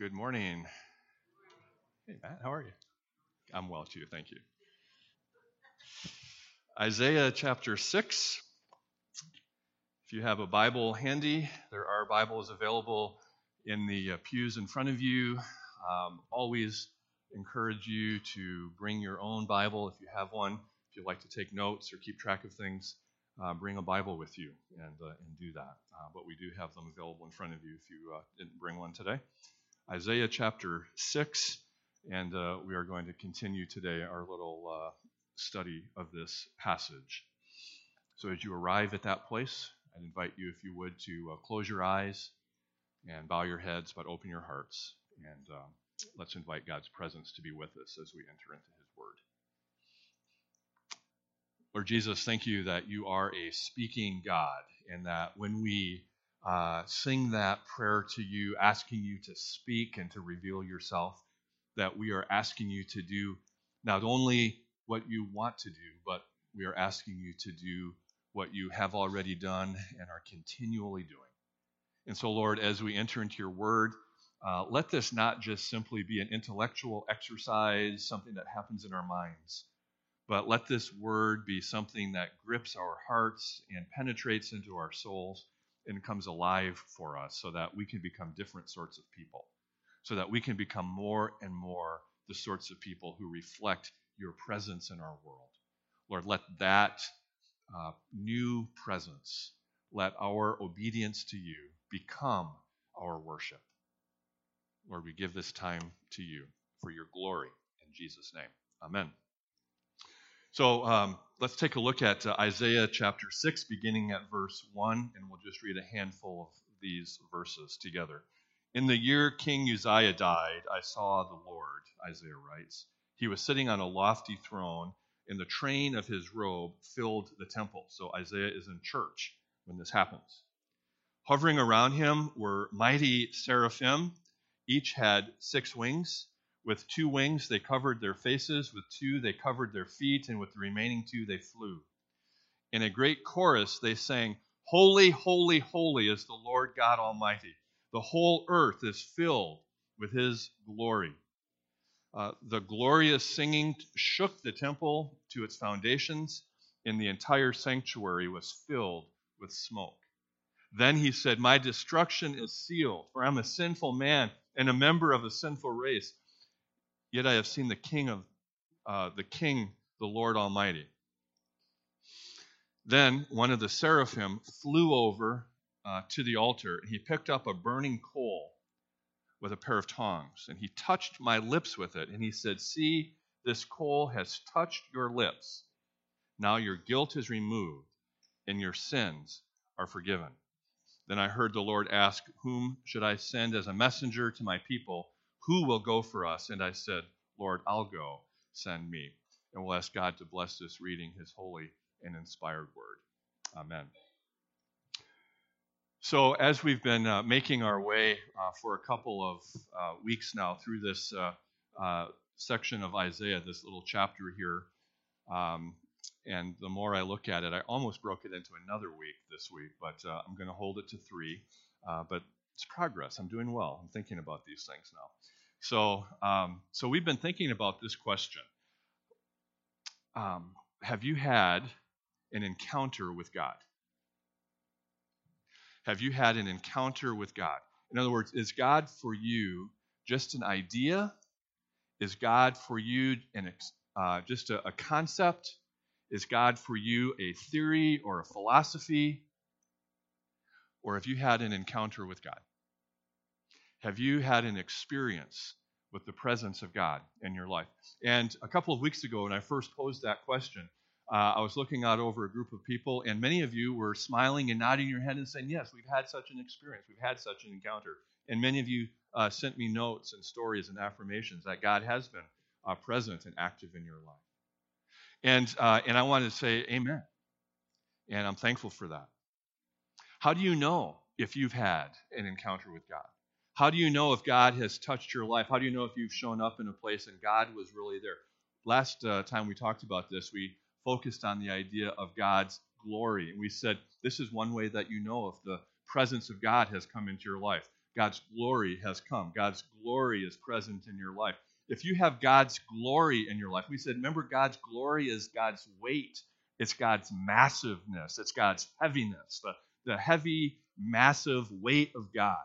Good morning. Hey, Matt, how are you? I'm well too, thank you. Isaiah chapter 6. If you have a Bible handy, there are Bibles available in the uh, pews in front of you. Um, always encourage you to bring your own Bible if you have one. If you'd like to take notes or keep track of things, uh, bring a Bible with you and, uh, and do that. Uh, but we do have them available in front of you if you uh, didn't bring one today. Isaiah chapter 6, and uh, we are going to continue today our little uh, study of this passage. So, as you arrive at that place, I'd invite you, if you would, to uh, close your eyes and bow your heads, but open your hearts, and uh, let's invite God's presence to be with us as we enter into His Word. Lord Jesus, thank you that you are a speaking God, and that when we uh, sing that prayer to you, asking you to speak and to reveal yourself, that we are asking you to do not only what you want to do, but we are asking you to do what you have already done and are continually doing. And so, Lord, as we enter into your word, uh, let this not just simply be an intellectual exercise, something that happens in our minds, but let this word be something that grips our hearts and penetrates into our souls and comes alive for us so that we can become different sorts of people, so that we can become more and more the sorts of people who reflect your presence in our world. Lord, let that uh, new presence, let our obedience to you become our worship. Lord, we give this time to you for your glory. In Jesus' name, amen. So um, let's take a look at uh, Isaiah chapter 6, beginning at verse 1, and we'll just read a handful of these verses together. In the year King Uzziah died, I saw the Lord, Isaiah writes. He was sitting on a lofty throne, and the train of his robe filled the temple. So Isaiah is in church when this happens. Hovering around him were mighty seraphim. Each had six wings. With two wings they covered their faces, with two they covered their feet, and with the remaining two they flew. In a great chorus they sang, Holy, holy, holy is the Lord God Almighty. The whole earth is filled with his glory. Uh, the glorious singing shook the temple to its foundations, and the entire sanctuary was filled with smoke. Then he said, My destruction is sealed, for I'm a sinful man and a member of a sinful race. Yet I have seen the King of uh, the King, the Lord Almighty. Then one of the seraphim flew over uh, to the altar, he picked up a burning coal with a pair of tongs, and he touched my lips with it, and he said, See, this coal has touched your lips. Now your guilt is removed, and your sins are forgiven. Then I heard the Lord ask, Whom should I send as a messenger to my people? Who will go for us? And I said, Lord, I'll go. Send me. And we'll ask God to bless this reading, his holy and inspired word. Amen. So, as we've been uh, making our way uh, for a couple of uh, weeks now through this uh, uh, section of Isaiah, this little chapter here, um, and the more I look at it, I almost broke it into another week this week, but uh, I'm going to hold it to three. but it's progress. I'm doing well. I'm thinking about these things now. So, um, so we've been thinking about this question. Um, have you had an encounter with God? Have you had an encounter with God? In other words, is God for you just an idea? Is God for you an, uh, just a, a concept? Is God for you a theory or a philosophy? Or have you had an encounter with God? Have you had an experience with the presence of God in your life? And a couple of weeks ago, when I first posed that question, uh, I was looking out over a group of people, and many of you were smiling and nodding your head and saying, Yes, we've had such an experience. We've had such an encounter. And many of you uh, sent me notes and stories and affirmations that God has been uh, present and active in your life. And, uh, and I wanted to say, Amen. And I'm thankful for that. How do you know if you've had an encounter with God? How do you know if God has touched your life? How do you know if you've shown up in a place and God was really there? Last uh, time we talked about this, we focused on the idea of God's glory. And we said this is one way that you know if the presence of God has come into your life. God's glory has come. God's glory is present in your life. If you have God's glory in your life, we said, remember, God's glory is God's weight, it's God's massiveness, it's God's heaviness, the, the heavy, massive weight of God.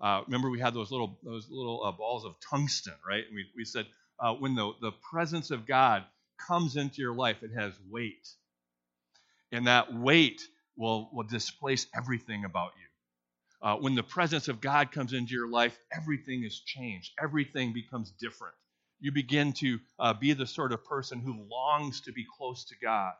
Uh, remember, we had those little those little uh, balls of tungsten, right? And we, we said uh, when the, the presence of God comes into your life, it has weight. And that weight will, will displace everything about you. Uh, when the presence of God comes into your life, everything is changed. Everything becomes different. You begin to uh, be the sort of person who longs to be close to God.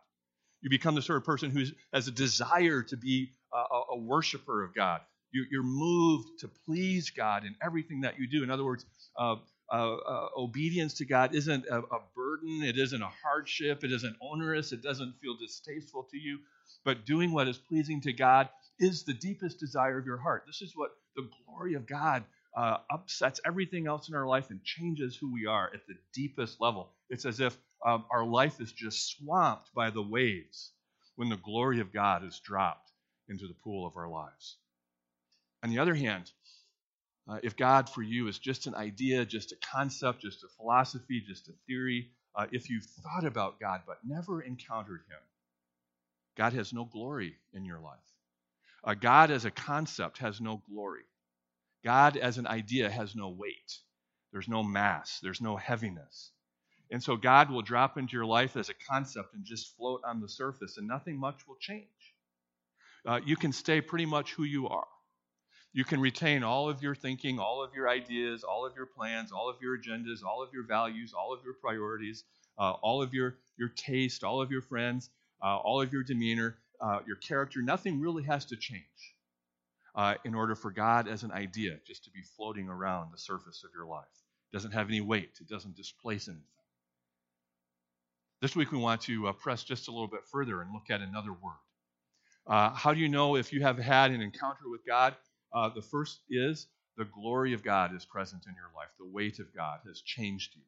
You become the sort of person who has a desire to be a, a worshiper of God. You, are moved to please God in everything that you do. In other words, uh, uh, uh, obedience to God isn't a, a, burden, it isn't a hardship, it isn't onerous, it doesn't feel distasteful to you. But doing what is pleasing to God is the deepest desire of your heart. This is what the glory of God uh, upsets everything else in our life and changes who we are at the deepest level. It's as if um, our life is just swamped by the waves when the glory of God is dropped into the pool of our lives. On the other hand, uh, if God for you is just an idea, just a concept, just a philosophy, just a theory, uh, if you've thought about God but never encountered Him, God has no glory in your life. Uh, God as a concept has no glory. God as an idea has no weight. There's no mass, there's no heaviness. And so God will drop into your life as a concept and just float on the surface, and nothing much will change. Uh, you can stay pretty much who you are. You can retain all of your thinking, all of your ideas, all of your plans, all of your agendas, all of your values, all of your priorities, uh, all of your, your taste, all of your friends, uh, all of your demeanor, uh, your character. Nothing really has to change uh, in order for God as an idea just to be floating around the surface of your life. It doesn't have any weight, it doesn't displace anything. This week we want to uh, press just a little bit further and look at another word. Uh, how do you know if you have had an encounter with God? Uh, the first is the glory of God is present in your life. The weight of God has changed you.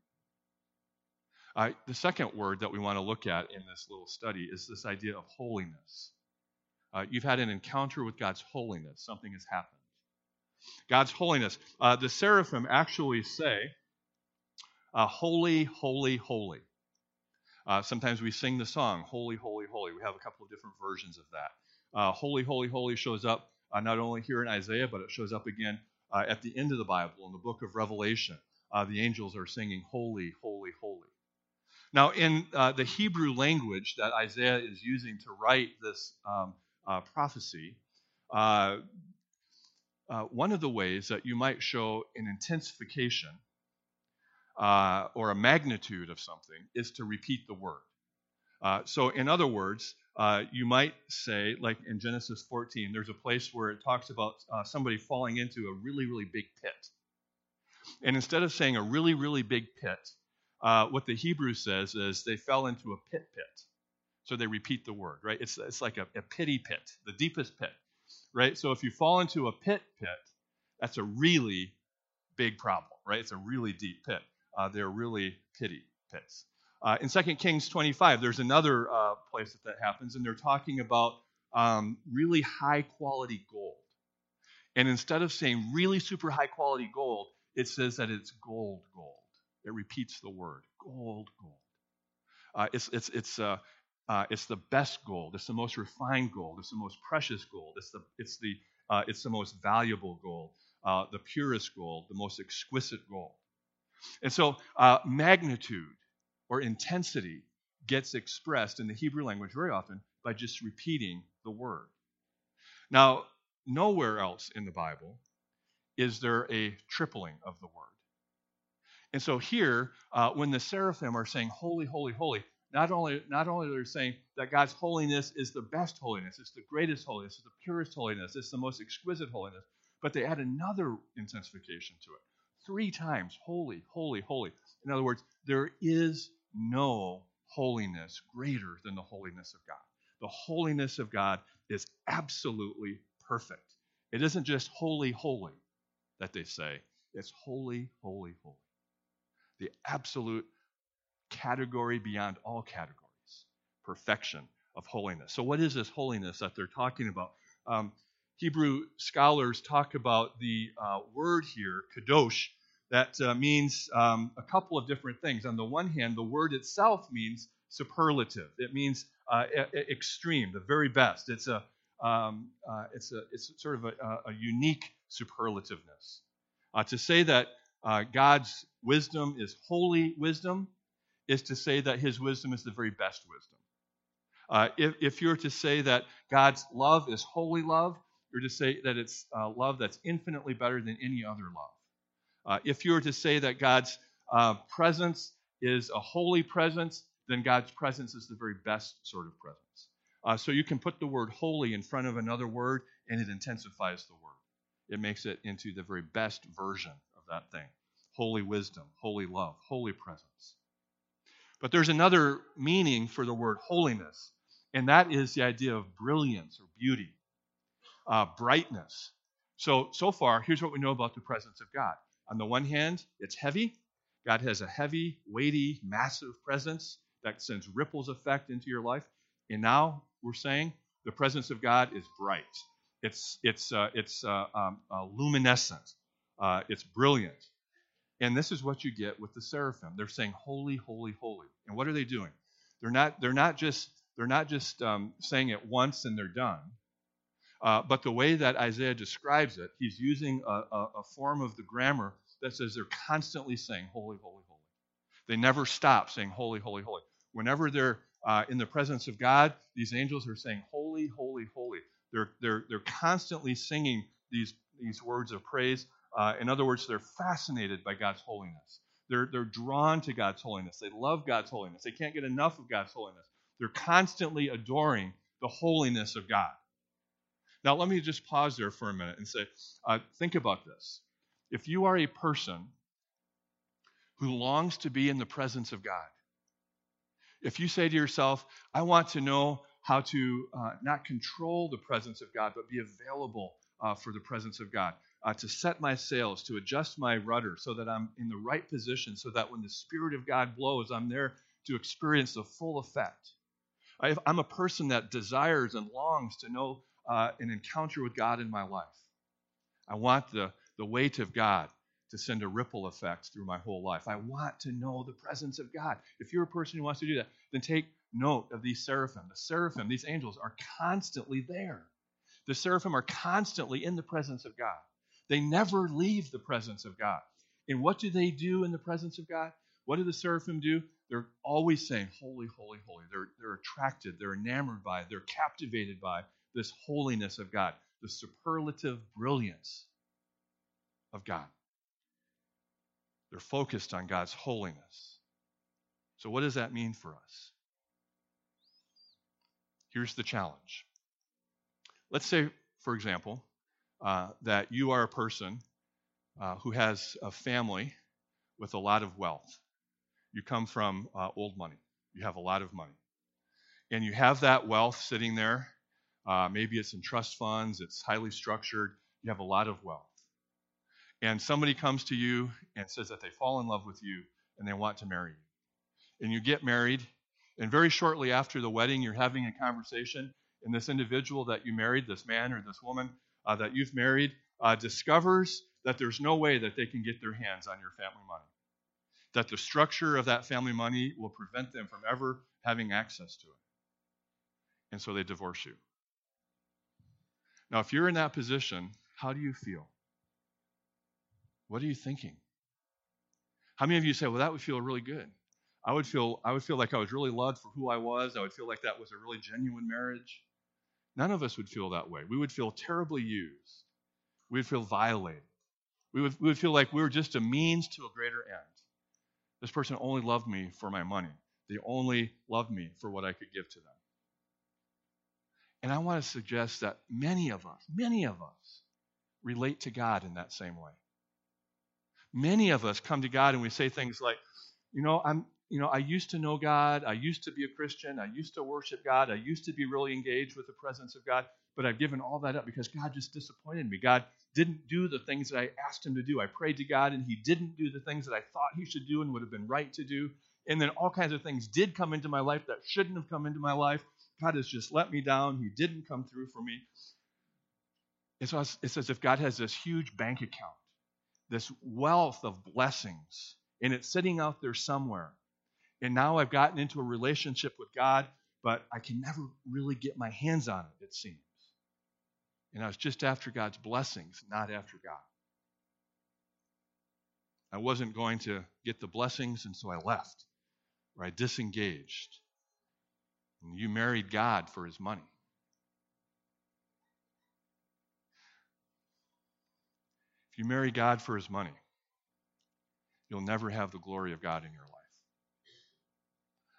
Uh, the second word that we want to look at in this little study is this idea of holiness. Uh, you've had an encounter with God's holiness, something has happened. God's holiness. Uh, the seraphim actually say, uh, Holy, holy, holy. Uh, sometimes we sing the song, Holy, Holy, Holy. We have a couple of different versions of that. Uh, holy, Holy, Holy shows up uh, not only here in Isaiah, but it shows up again uh, at the end of the Bible in the book of Revelation. Uh, the angels are singing, Holy, Holy, Holy. Now, in uh, the Hebrew language that Isaiah is using to write this um, uh, prophecy, uh, one of the ways that you might show an intensification or a magnitude of something is to repeat the word. So, in other words, uh, you might say, like in Genesis 14, there's a place where it talks about uh, somebody falling into a really, really big pit. And instead of saying a really, really big pit, uh, what the Hebrew says is they fell into a pit pit. So they repeat the word, right? It's, it's like a, a pity pit, the deepest pit, right? So if you fall into a pit pit, that's a really big problem, right? It's a really deep pit. Uh, they're really pity pits. Uh, in 2 Kings 25, there's another uh, place that that happens, and they're talking about um, really high quality gold. And instead of saying really super high quality gold, it says that it's gold, gold. It repeats the word gold, gold. Uh, it's it's it's uh, uh, it's the best gold. It's the most refined gold. It's the most precious gold. It's the it's the uh, it's the most valuable gold, the purest gold, the most exquisite gold. And so magnitude or intensity gets expressed in the Hebrew language very often by just repeating the word. Now, nowhere else in the Bible is there a tripling of the word. And so here, uh, when the seraphim are saying, Holy, holy, holy, not only, not only are they saying that God's holiness is the best holiness, it's the greatest holiness, it's the purest holiness, it's the most exquisite holiness, but they add another intensification to it. Three times, holy, holy, holy. In other words, there is no holiness greater than the holiness of God. The holiness of God is absolutely perfect. It isn't just holy, holy that they say, it's holy, holy, holy. The absolute category beyond all categories, perfection of holiness. So, what is this holiness that they're talking about? Um, Hebrew scholars talk about the uh, word here, kadosh, that uh, means um, a couple of different things. On the one hand, the word itself means superlative. It means uh, extreme, the very best. It's a um, uh, it's a it's sort of a, a unique superlativeness. Uh, to say that uh, God's wisdom is holy wisdom is to say that His wisdom is the very best wisdom. Uh, if, if you're to say that God's love is holy love, you're to say that it's love that's infinitely better than any other love. Uh, if you were to say that God's uh, presence is a holy presence, then God's presence is the very best sort of presence. Uh, so you can put the word holy in front of another word, and it intensifies the word. It makes it into the very best version of that thing holy wisdom, holy love, holy presence. But there's another meaning for the word holiness, and that is the idea of brilliance or beauty, uh, brightness. So, so far, here's what we know about the presence of God. On the one hand, it's heavy. God has a heavy, weighty, massive presence that sends ripples effect into your life. And now we're saying the presence of God is bright. It's it's uh, it's uh, um, uh, luminescent. Uh, it's brilliant. And this is what you get with the seraphim. They're saying holy, holy, holy. And what are they doing? They're not they're not just they're not just um, saying it once and they're done. Uh, but the way that Isaiah describes it, he's using a, a, a form of the grammar that says they're constantly saying, Holy, holy, holy. They never stop saying, Holy, holy, holy. Whenever they're uh, in the presence of God, these angels are saying, Holy, holy, holy. They're, they're, they're constantly singing these, these words of praise. Uh, in other words, they're fascinated by God's holiness. They're, they're drawn to God's holiness. They love God's holiness. They can't get enough of God's holiness. They're constantly adoring the holiness of God. Now, let me just pause there for a minute and say, uh, think about this. If you are a person who longs to be in the presence of God, if you say to yourself, I want to know how to uh, not control the presence of God, but be available uh, for the presence of God, uh, to set my sails, to adjust my rudder so that I'm in the right position, so that when the Spirit of God blows, I'm there to experience the full effect. I, I'm a person that desires and longs to know uh, an encounter with God in my life. I want the, the weight of God to send a ripple effect through my whole life. I want to know the presence of God. If you're a person who wants to do that, then take note of these seraphim. The seraphim, these angels, are constantly there. The seraphim are constantly in the presence of God. They never leave the presence of God. And what do they do in the presence of God? What do the seraphim do? They're always saying, Holy, holy, holy. They're, they're attracted, they're enamored by, they're captivated by this holiness of God, the superlative brilliance of God. They're focused on God's holiness. So, what does that mean for us? Here's the challenge. Let's say, for example, uh, that you are a person uh, who has a family with a lot of wealth. You come from uh, old money, you have a lot of money. And you have that wealth sitting there uh, maybe it's in trust funds, it's highly structured, you have a lot of wealth. And somebody comes to you and says that they fall in love with you and they want to marry you. And you get married, and very shortly after the wedding, you're having a conversation, and this individual that you married, this man or this woman uh, that you've married, uh, discovers that there's no way that they can get their hands on your family money. That the structure of that family money will prevent them from ever having access to it. And so they divorce you. Now, if you're in that position, how do you feel? What are you thinking? How many of you say, well, that would feel really good? I would feel I would feel like I was really loved for who I was. I would feel like that was a really genuine marriage. None of us would feel that way. We would feel terribly used. We would feel violated. We would, we would feel like we were just a means to a greater end. This person only loved me for my money. They only loved me for what I could give to them. And I want to suggest that many of us, many of us, relate to God in that same way. Many of us come to God and we say things like, you know, I'm, you know, I used to know God. I used to be a Christian. I used to worship God. I used to be really engaged with the presence of God. But I've given all that up because God just disappointed me. God didn't do the things that I asked him to do. I prayed to God and he didn't do the things that I thought he should do and would have been right to do. And then all kinds of things did come into my life that shouldn't have come into my life. God has just let me down. He didn't come through for me. it's, it's as if God has this huge bank account, this wealth of blessings, and it's sitting out there somewhere. And now I've gotten into a relationship with God, but I can never really get my hands on it, it seems. And I was just after God's blessings, not after God. I wasn't going to get the blessings, and so I left, or I disengaged. And you married God for his money. If you marry God for his money, you'll never have the glory of God in your life.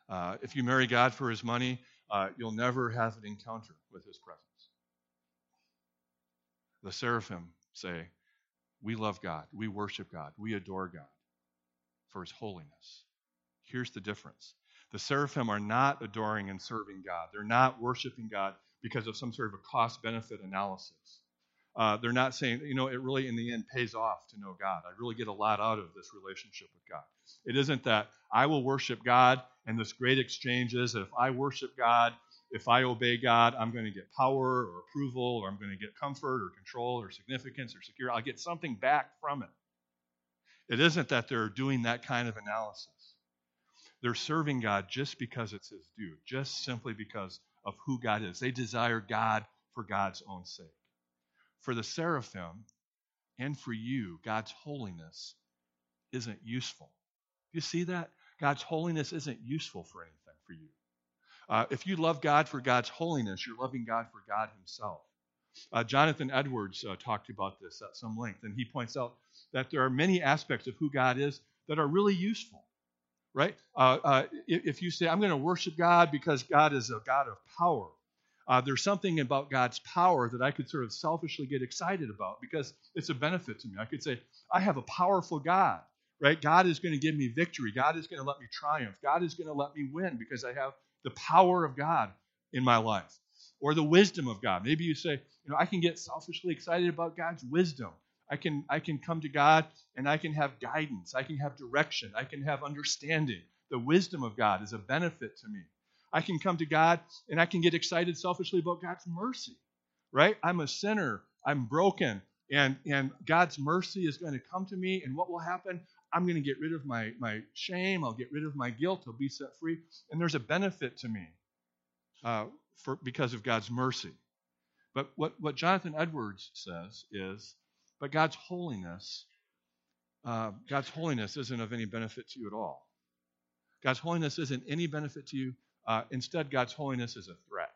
Uh, if you marry God for his money, uh, you'll never have an encounter with his presence. The seraphim say, We love God, we worship God, we adore God for his holiness. Here's the difference the seraphim are not adoring and serving God, they're not worshiping God because of some sort of a cost benefit analysis. Uh, they're not saying, you know, it really in the end pays off to know God. I really get a lot out of this relationship with God. It isn't that I will worship God and this great exchange is that if I worship God, if I obey God, I'm going to get power or approval or I'm going to get comfort or control or significance or security. I'll get something back from it. It isn't that they're doing that kind of analysis. They're serving God just because it's His due, just simply because of who God is. They desire God for God's own sake for the seraphim and for you, God's holiness isn't useful. You see that? God's holiness isn't useful for anything for you. Uh, if you love God for God's holiness, you're loving God for God Himself. Uh, Jonathan Edwards uh, talked about this at some length, and he points out that there are many aspects of who God is that are really useful, right? Uh, uh, if you say, I'm going to worship God because God is a God of power, uh, there's something about God's power that I could sort of selfishly get excited about because it's a benefit to me. I could say, I have a powerful God, right? God is going to give me victory. God is going to let me triumph. God is going to let me win because I have the power of God in my life or the wisdom of God. Maybe you say, you know, I can get selfishly excited about God's wisdom. I can I can come to God and I can have guidance. I can have direction. I can have understanding. The wisdom of God is a benefit to me. I can come to God and I can get excited selfishly about God's mercy, right? I'm a sinner, I'm broken, and, and God's mercy is going to come to me, and what will happen? I'm going to get rid of my, my shame, I'll get rid of my guilt, I'll be set free, and there's a benefit to me uh, for, because of God's mercy. But what, what Jonathan Edwards says is, but God's holiness, uh, God's holiness isn't of any benefit to you at all. God's holiness isn't any benefit to you uh, instead, God's holiness is a threat.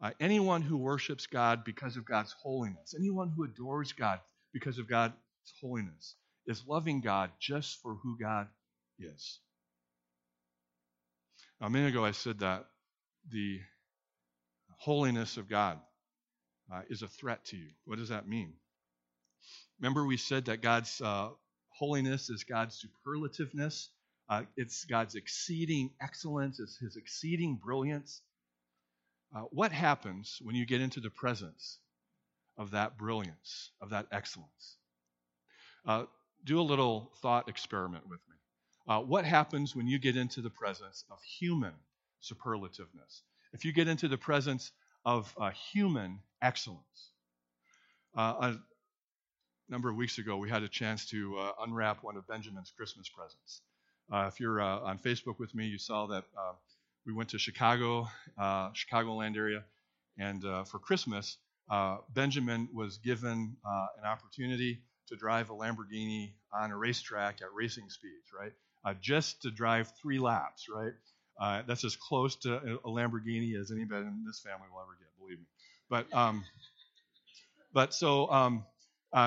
Uh, anyone who worships God because of God's holiness, anyone who adores God because of God's holiness, is loving God just for who God is. Now, a minute ago, I said that the holiness of God uh, is a threat to you. What does that mean? Remember, we said that God's uh, holiness is God's superlativeness. Uh, it's God's exceeding excellence, it's His exceeding brilliance. Uh, what happens when you get into the presence of that brilliance, of that excellence? Uh, do a little thought experiment with me. Uh, what happens when you get into the presence of human superlativeness? If you get into the presence of uh, human excellence? Uh, a number of weeks ago, we had a chance to unwrap one of Benjamin's Christmas presents. Uh, if you're uh, on Facebook with me, you saw that uh, we went to Chicago, uh, Chicagoland area, and uh, for Christmas, uh, Benjamin was given an opportunity to drive a Lamborghini on a racetrack at racing speeds, right? just to drive three laps, right? That's as close to a Lamborghini as anybody in this family will ever get, believe me. But um, but so um,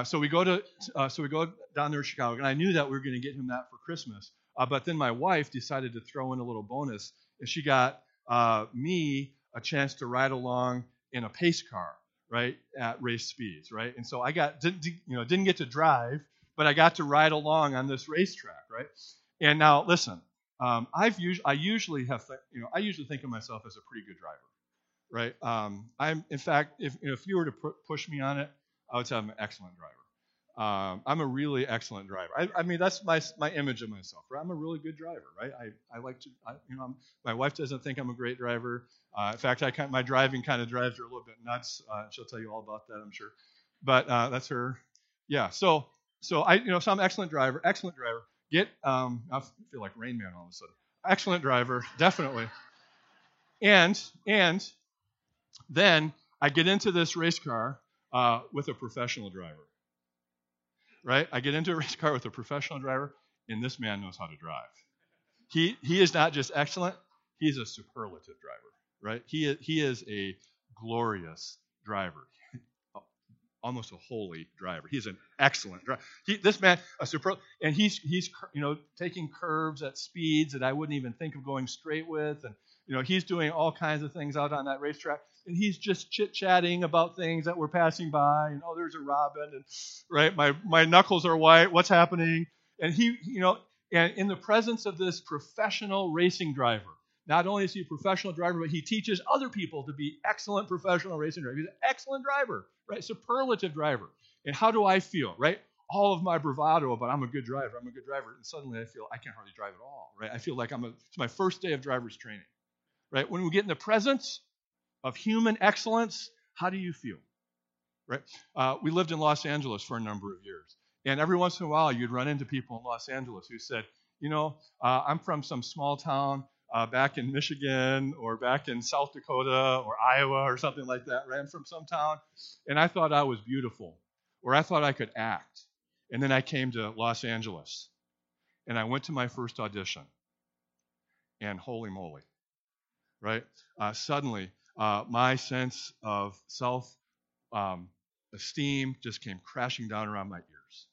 so we go to so we go down there to Chicago, and I knew that we were going to get him that for Christmas. Uh, but then my wife decided to throw in a little bonus, and she got uh, me a chance to ride along in a pace car, right, at race speeds, right. And so I got, didn't, you know, didn't get to drive, but I got to ride along on this racetrack, right. And now listen, um, I've us- I usually have, th- you know, I usually think of myself as a pretty good driver, right. Um, I'm, in fact, if you know, if you were to pu- push me on it, I would say I'm an excellent driver. Um, I'm a really excellent driver. I, I, mean, that's my my image of myself. Right? I'm a really good driver, right? I, I like to, I, you know, I'm, my wife doesn't think I'm a great driver. Uh, in fact, I kind, my driving kind of drives her a little bit nuts. Uh, she'll tell you all about that, I'm sure. But uh, that's her. Yeah. So so I, you know, so I'm an excellent driver, excellent driver. Get, um, I feel like Rain Man all of a sudden. Excellent driver, definitely. And and then I get into this race car uh, with a professional driver right? I get into a race car with a professional driver, and this man knows how to drive. He, he is not just excellent, he's a superlative driver, right? He, he is a glorious driver, almost a holy driver. He's an excellent driver. He, this man, a super, and he's, he's, you know, taking curves at speeds that I wouldn't even think of going straight with, and you know, he's doing all kinds of things out on that racetrack, and he's just chit chatting about things that we're passing by. And oh, there's a robin, and right, my my knuckles are white. What's happening? And he, you know, and in the presence of this professional racing driver, not only is he a professional driver, but he teaches other people to be excellent professional racing drivers. He's an excellent driver, right? Superlative driver. And how do I feel, right? All of my bravado about I'm a good driver, I'm a good driver, and suddenly I feel I can't hardly drive at all, right? I feel like I'm a, it's my first day of driver's training right? When we get in the presence of human excellence, how do you feel? Right? Uh, we lived in Los Angeles for a number of years. And every once in a while, you'd run into people in Los Angeles who said, you know, uh, I'm from some small town uh, back in Michigan or back in South Dakota or Iowa or something like that? I'm from some town, and I thought I was beautiful, or I thought I could act. And then I came to Los Angeles, and I went to my first audition, and holy moly, right? Uh, suddenly, uh, my sense of self um, esteem just came crashing down around my ears,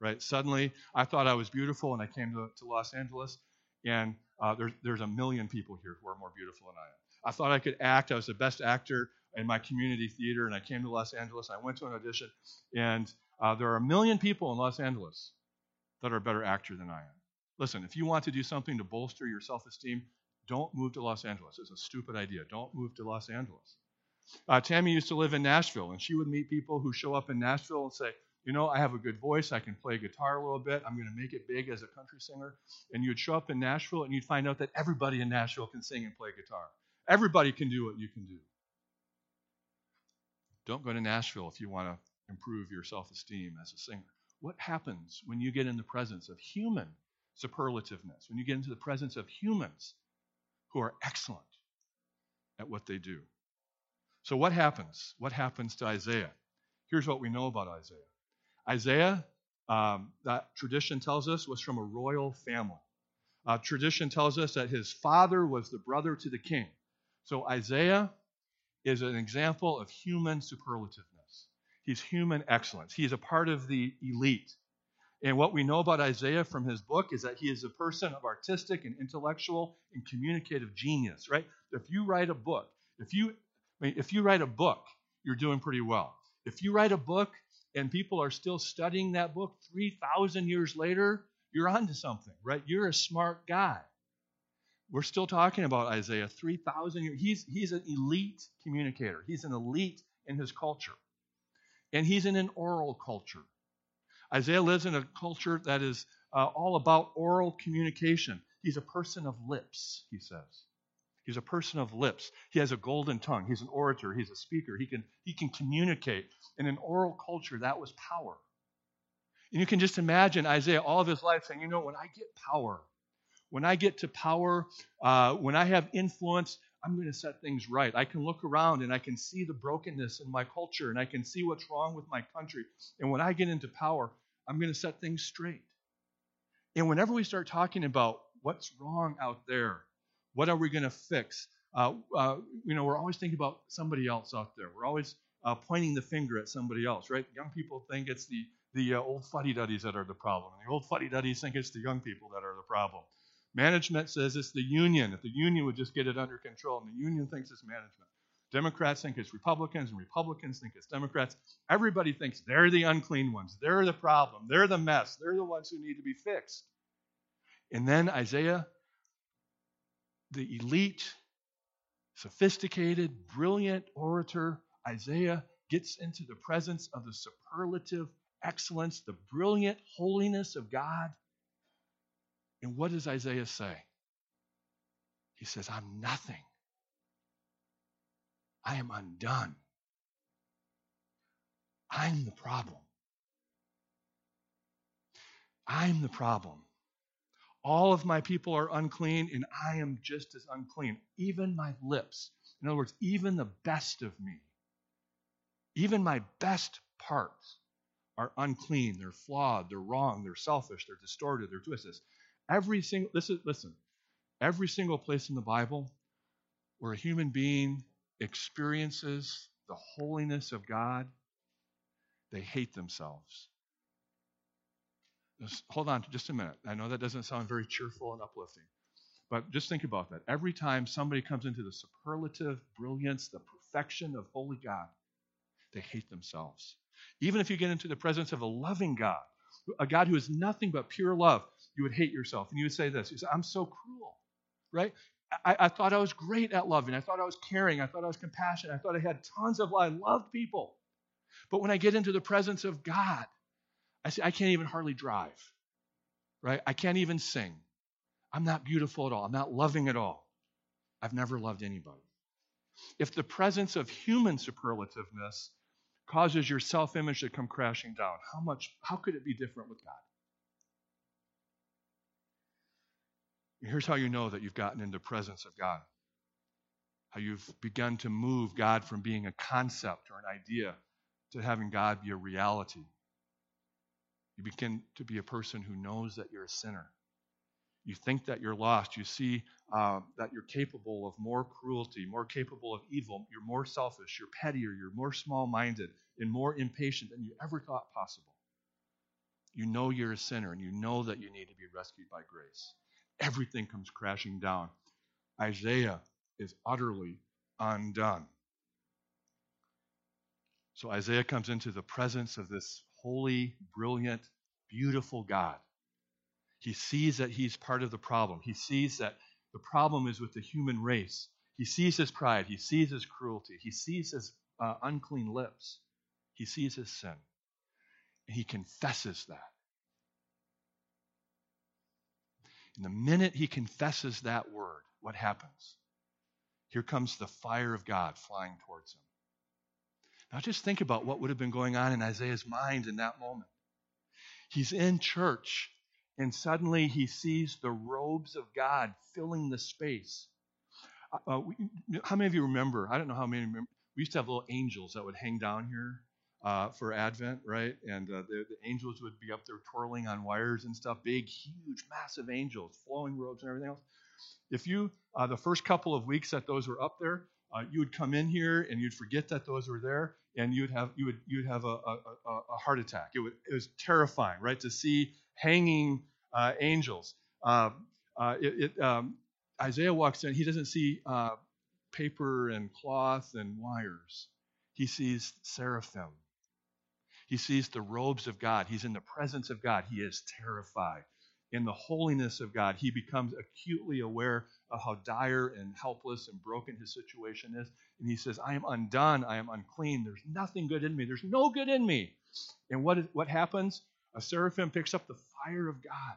right? Suddenly, I thought I was beautiful, and I came to, to Los Angeles, and uh, there's, there's a million people here who are more beautiful than I am. I thought I could act. I was the best actor in my community theater, and I came to Los Angeles. I went to an audition, and uh, there are a million people in Los Angeles that are a better actor than I am. Listen, if you want to do something to bolster your self esteem, don't move to Los Angeles. It's a stupid idea. Don't move to Los Angeles. Uh, Tammy used to live in Nashville, and she would meet people who show up in Nashville and say, You know, I have a good voice. I can play guitar a little bit. I'm going to make it big as a country singer. And you'd show up in Nashville, and you'd find out that everybody in Nashville can sing and play guitar. Everybody can do what you can do. Don't go to Nashville if you want to improve your self esteem as a singer. What happens when you get in the presence of human superlativeness, when you get into the presence of humans who are excellent at what they do. So, what happens? What happens to Isaiah? Here's what we know about Isaiah Isaiah, um, that tradition tells us, was from a royal family. Uh, tradition tells us that his father was the brother to the king. So, Isaiah is an example of human superlativeness. He's human excellence. He is a part of the elite. And what we know about Isaiah from his book is that he is a person of artistic and intellectual and communicative genius, right? If you write a book, if you I mean, if you write a book, you're doing pretty well. If you write a book and people are still studying that book 3,000 years later, you're onto something, right? You're a smart guy. We're still talking about Isaiah 3,000 years. He's, he's an elite communicator, he's an elite in his culture. And he's in an oral culture. Isaiah lives in a culture that is uh, all about oral communication. He's a person of lips, he says. He's a person of lips. He has a golden tongue. He's an orator. He's a speaker. He can, he can communicate. In an oral culture, that was power. And you can just imagine Isaiah all of his life saying, you know, when I get power, when I get to power, uh, when I have influence, I'm going to set things right. I can look around and I can see the brokenness in my culture and I can see what's wrong with my country. And when I get into power, I'm going to set things straight. And whenever we start talking about what's wrong out there, what are we going to fix? Uh, uh, you know, we're always thinking about somebody else out there. We're always uh, pointing the finger at somebody else, right? Young people think it's the the uh, old fuddy-duddies that are the problem. And the old fuddy-duddies think it's the young people that are the problem. Management says it's the union. If the union would just get it under control, and the union thinks it's management. Democrats think it's Republicans, and Republicans think it's Democrats. Everybody thinks they're the unclean ones. They're the problem. They're the mess. They're the ones who need to be fixed. And then Isaiah, the elite, sophisticated, brilliant orator, Isaiah gets into the presence of the superlative, excellence, the brilliant holiness of God. And what does Isaiah say? He says, I'm nothing. I am undone. I'm the problem. I'm the problem. All of my people are unclean, and I am just as unclean. Even my lips. In other words, even the best of me, even my best parts are unclean. They're flawed. They're wrong. They're selfish. They're distorted. They're twisted. Every single, listen, listen, every single place in the Bible where a human being experiences the holiness of God, they hate themselves. Hold on just a minute. I know that doesn't sound very cheerful and uplifting, but just think about that. Every time somebody comes into the superlative brilliance, the perfection of holy God, they hate themselves. Even if you get into the presence of a loving God, a God who is nothing but pure love, you would hate yourself. And you would say this You say, I'm so cruel, right? I, I, thought I was great at loving. I thought I was caring. I thought I was compassionate. I thought I had tons of love. I loved people. But when I get into the presence of God, I say, I can't even hardly drive, right? I can't even sing. I'm not beautiful at all. I'm not loving at all. I've never loved anybody. If the presence of human superlativeness causes your self-image to come crashing down, how much how could it be different with God? Here's how you know that you've gotten into the presence of God. How you've begun to move God from being a concept or an idea to having God be a reality. You begin to be a person who knows that you're a sinner. You think that you're lost. You see uh, that you're capable of more cruelty, more capable of evil. You're more selfish. You're pettier. You're more small minded and more impatient than you ever thought possible. You know you're a sinner and you know that you need to be rescued by grace. Everything comes crashing down. Isaiah is utterly undone. So Isaiah comes into the presence of this holy, brilliant, beautiful God. He sees that he's part of the problem. He sees that the problem is with the human race. He sees his pride. He sees his cruelty. He sees his uh, unclean lips. He sees his sin. And he confesses that. And the minute he confesses that word, what happens? Here comes the fire of God flying towards him. Now just think about what would have been going on in Isaiah's mind in that moment. He's in church, and suddenly he sees the robes of God filling the space. Uh, uh we, how many of you remember? I don't know how many remember. We used to have little angels that would hang down here uh, for Advent, right? And uh, the, the, angels would be up there twirling on wires and stuff. Big, huge, massive angels, flowing robes and everything else. If you, uh, the first couple of weeks that those were up there, uh, you would come in here and you'd forget that those were there, and you'd have you would you'd have a, a, a heart attack. It, would, it was terrifying, right, to see hanging uh, angels. Uh, uh, it, it, um, Isaiah walks in. He doesn't see uh, paper and cloth and wires. He sees seraphim. He sees the robes of God. He's in the presence of God. He is terrified in the holiness of God, he becomes acutely aware of how dire and helpless and broken his situation is. And he says, I am undone. I am unclean. There's nothing good in me. There's no good in me. And what, what happens? A seraphim picks up the fire of God,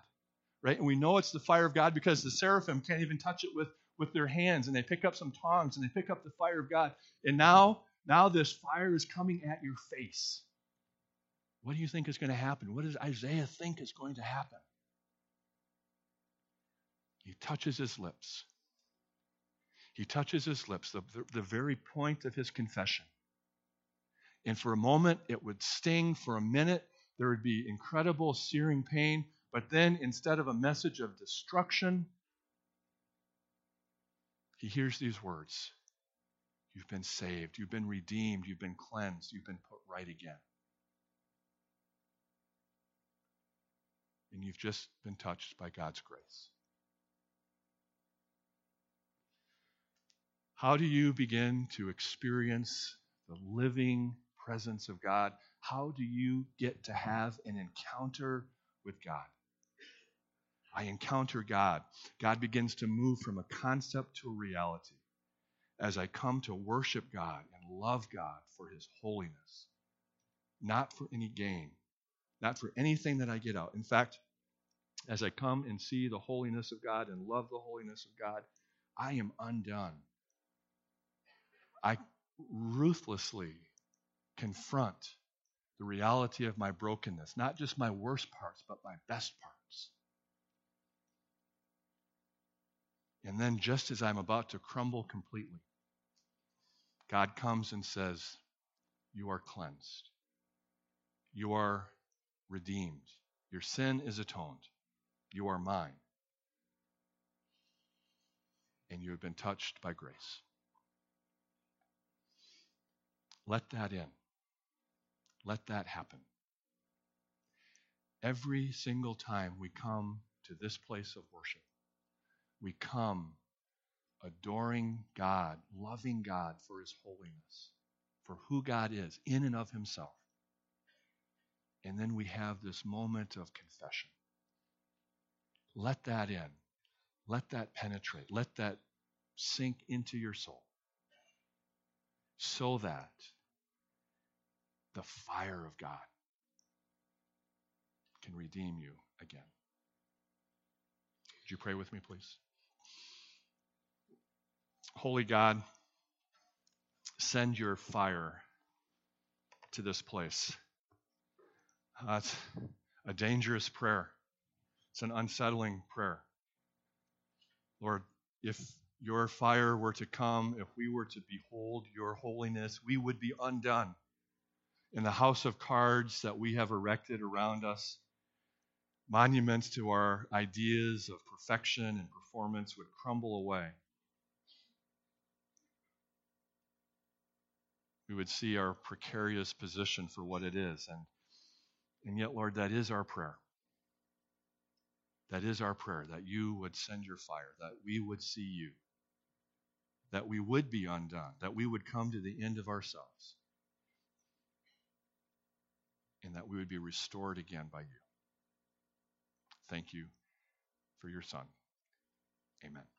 right? And we know it's the fire of God because the seraphim can't even touch it with, with their hands. And they pick up some tongs and they pick up the fire of God. And now, now this fire is coming at your face. What do you think is going to happen? What does Isaiah think is going to happen? He touches his lips. He touches his lips, the, the, the, very point of his confession. And for a moment, it would sting. For a minute, there would be incredible searing pain. But then, instead of a message of destruction, he hears these words You've been saved, you've been redeemed, you've been cleansed, you've been put right again. And you've just been touched by God's grace. How do you begin to experience the living presence of God? How do you get to have an encounter with God? I encounter God. God begins to move from a concept to a reality as I come to worship God and love God for his holiness, not for any gain, not for anything that I get out. In fact, as I come and see the holiness of God and love the holiness of God, I am undone. I ruthlessly confront the reality of my brokenness, not just my worst parts, but my best parts. And then, just as I'm about to crumble completely, God comes and says, You are cleansed. You are redeemed. Your sin is atoned. You are mine. And you have been touched by grace. Let that in. Let that happen. Every single time we come to this place of worship, we come adoring God, loving God for his holiness, for who God is in and of himself. And then we have this moment of confession. Let that in. Let that penetrate. Let that sink into your soul so that the fire of God can redeem you again. Would you pray with me, please? Holy God, send your fire to this place. Uh, That's a dangerous prayer. It's an unsettling prayer. Lord, if your fire were to come, if we were to behold your holiness, we would be undone. In the house of cards that we have erected around us, monuments to our ideas of perfection and performance would crumble away. We would see our precarious position for what it is. And, and yet, Lord, that is our prayer. That is our prayer that you would send your fire, that we would see you, that we would be undone, that we would come to the end of ourselves, and that we would be restored again by you. Thank you for your Son. Amen.